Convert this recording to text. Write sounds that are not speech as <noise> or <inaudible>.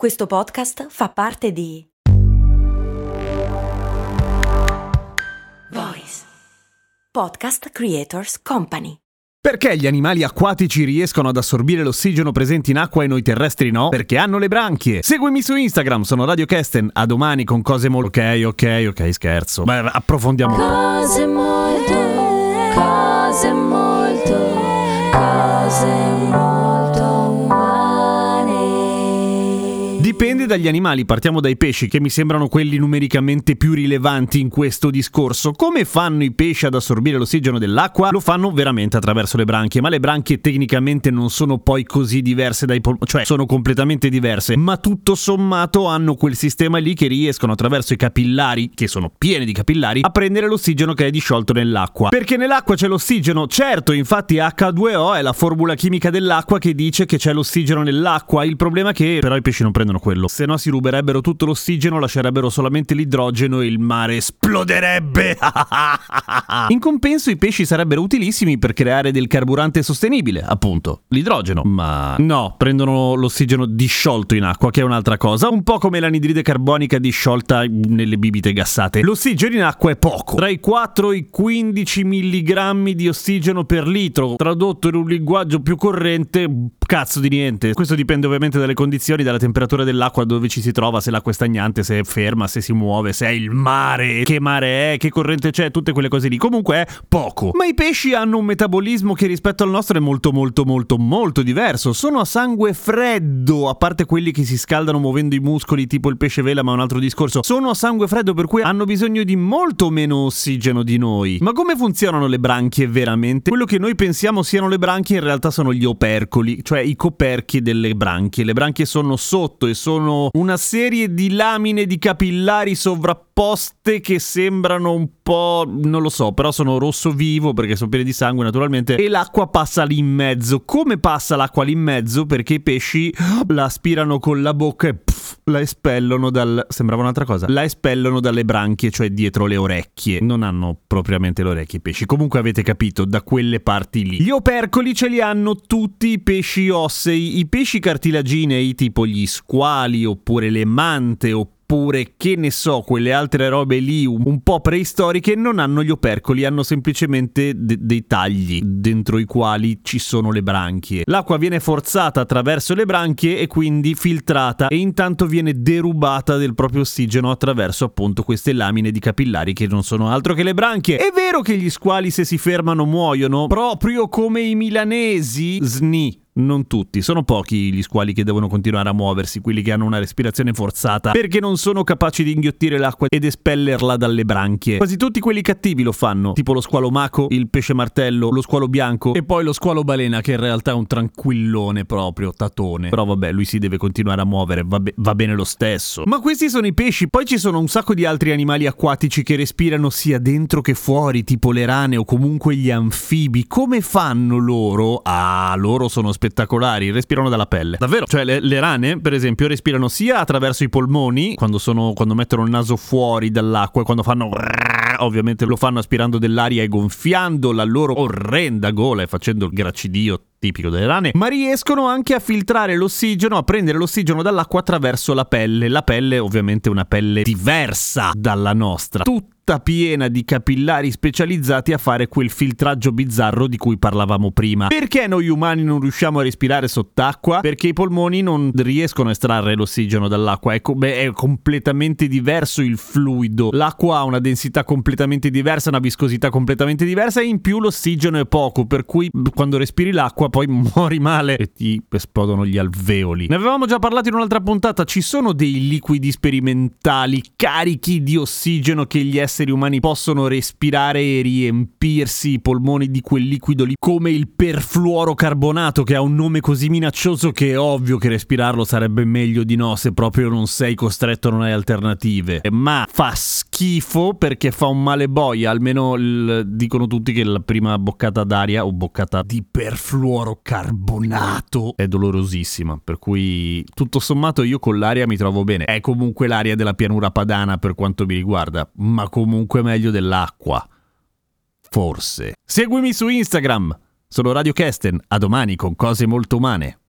Questo podcast fa parte di Voice Podcast Creators Company. Perché gli animali acquatici riescono ad assorbire l'ossigeno presente in acqua e noi terrestri no? Perché hanno le branchie. Seguimi su Instagram, sono Radio Kesten. A domani con cose molto. Ok, ok, ok, scherzo. Beh, approfondiamo. Cose molto, cose molto, cose molto dagli animali, partiamo dai pesci, che mi sembrano quelli numericamente più rilevanti in questo discorso. Come fanno i pesci ad assorbire l'ossigeno dell'acqua? Lo fanno veramente attraverso le branchie, ma le branchie tecnicamente non sono poi così diverse dai polmoni, cioè sono completamente diverse, ma tutto sommato hanno quel sistema lì che riescono attraverso i capillari, che sono pieni di capillari, a prendere l'ossigeno che è disciolto nell'acqua. Perché nell'acqua c'è l'ossigeno, certo, infatti H2O è la formula chimica dell'acqua che dice che c'è l'ossigeno nell'acqua, il problema è che però i pesci non prendono quello, se no si ruberebbero tutto l'ossigeno, lascerebbero solamente l'idrogeno e il mare esploderebbe. <laughs> In compenso i pesci sarebbero utilissimi per creare del carburante sostenibile, appunto, l'idrogeno. Ma no, prendono l'ossigeno disciolto in acqua, che è un'altra cosa, un po' come l'anidride carbonica disciolta nelle bibite gassate. L'ossigeno in acqua è poco, tra i 4 e i 15 mg di ossigeno per litro, tradotto in un linguaggio più corrente, cazzo di niente. Questo dipende ovviamente dalle condizioni, dalla temperatura dell'acqua dove ci si trova, se l'acqua è stagnante, se è ferma, se si muove, se è il mare, che mare è, che corrente c'è, tutte quelle cose lì. Comunque è poco. Ma i pesci hanno un metabolismo che rispetto al nostro è molto molto molto molto diverso. Sono a sangue freddo, a parte quelli che si scaldano muovendo i muscoli, tipo il pesce vela, ma un altro discorso. Sono a sangue freddo per cui hanno bisogno di molto meno ossigeno di noi. Ma come funzionano le branchie veramente? Quello che noi pensiamo siano le branchie in realtà sono gli opercoli, cioè i coperchi delle branchie. Le branchie sono sotto e sono una serie di lamine di capillari sovrapposte che sembrano un po', non lo so, però sono rosso vivo perché sono piene di sangue naturalmente e l'acqua passa lì in mezzo. Come passa l'acqua lì in mezzo? Perché i pesci <gasps> la aspirano con la bocca e pff, la espellono dal sembrava un'altra cosa. La espellono dalle branchie, cioè dietro le orecchie. Non hanno propriamente le orecchie i pesci. Comunque avete capito, da quelle parti lì. Gli opercoli ce li hanno tutti i pesci ossei, i pesci cartilaginei tipo gli squali oppure le mante oppure oppure che ne so, quelle altre robe lì un, po' preistoriche non hanno gli opercoli, hanno semplicemente de- dei tagli dentro i quali ci sono le branchie. L'acqua viene forzata attraverso le branchie e quindi filtrata e intanto viene derubata del proprio ossigeno attraverso appunto queste lamine di capillari che non sono altro che le branchie. È vero che gli squali se si fermano muoiono, proprio come i milanesi, sni. Non tutti, sono pochi gli squali che devono continuare a muoversi, quelli che hanno una respirazione forzata, perché non sono capaci di inghiottire l'acqua ed espellerla dalle branchie. Quasi tutti quelli cattivi lo fanno, tipo lo squalo maco, il pesce martello, lo squalo bianco e poi lo squalo balena che in realtà è un tranquillone proprio, tatone. Però vabbè, lui si deve continuare a muovere, va, be- va bene lo stesso. Ma questi sono i pesci, poi ci sono un sacco di altri animali acquatici che respirano sia dentro che fuori, tipo le rane o comunque gli anfibi. Come fanno loro? Ah, loro sono spettacolari, respirano dalla pelle. Davvero? Cioè le, le rane, per esempio, respirano sia attraverso i polmoni, quando, sono, quando mettono il naso fuori dall'acqua e quando fanno... Ovviamente lo fanno aspirando dell'aria e gonfiando la loro orrenda gola e facendo il gracidio tipico delle rane, ma riescono anche a filtrare l'ossigeno, a prendere l'ossigeno dall'acqua attraverso la pelle. La pelle ovviamente è una pelle diversa dalla nostra. Tutta piena di capillari specializzati a fare quel filtraggio bizzarro di cui parlavamo prima. Perché noi umani non riusciamo a respirare sott'acqua? Perché i polmoni non riescono a estrarre l'ossigeno dall'acqua. È, co- beh, è completamente diverso il fluido. L'acqua ha una densità completamente diversa, una viscosità completamente diversa e in più l'ossigeno è poco, per cui quando respiri l'acqua poi <laughs> muori male e ti esplodono gli alveoli. Ne avevamo già parlato in un'altra puntata, ci sono dei liquidi sperimentali carichi di ossigeno che gli esseri umani possono respirare e riempirsi i polmoni di quel liquido lì come il perfluorocarbonato che ha un nome così minaccioso che è ovvio che respirarlo sarebbe meglio di no se proprio non sei costretto non hai alternative. Ma fa schifo perché fa un male boia, almeno il- dicono tutti che la prima boccata d'aria o boccata di perfluorocarbonato è dolorosissima, per cui tutto sommato io con l'aria mi trovo bene. È comunque l'aria della pianura padana per quanto mi riguarda, ma comunque meglio dell'acqua. Forse. Seguimi su Instagram. Sono Radio Kesten, a domani con cose molto umane.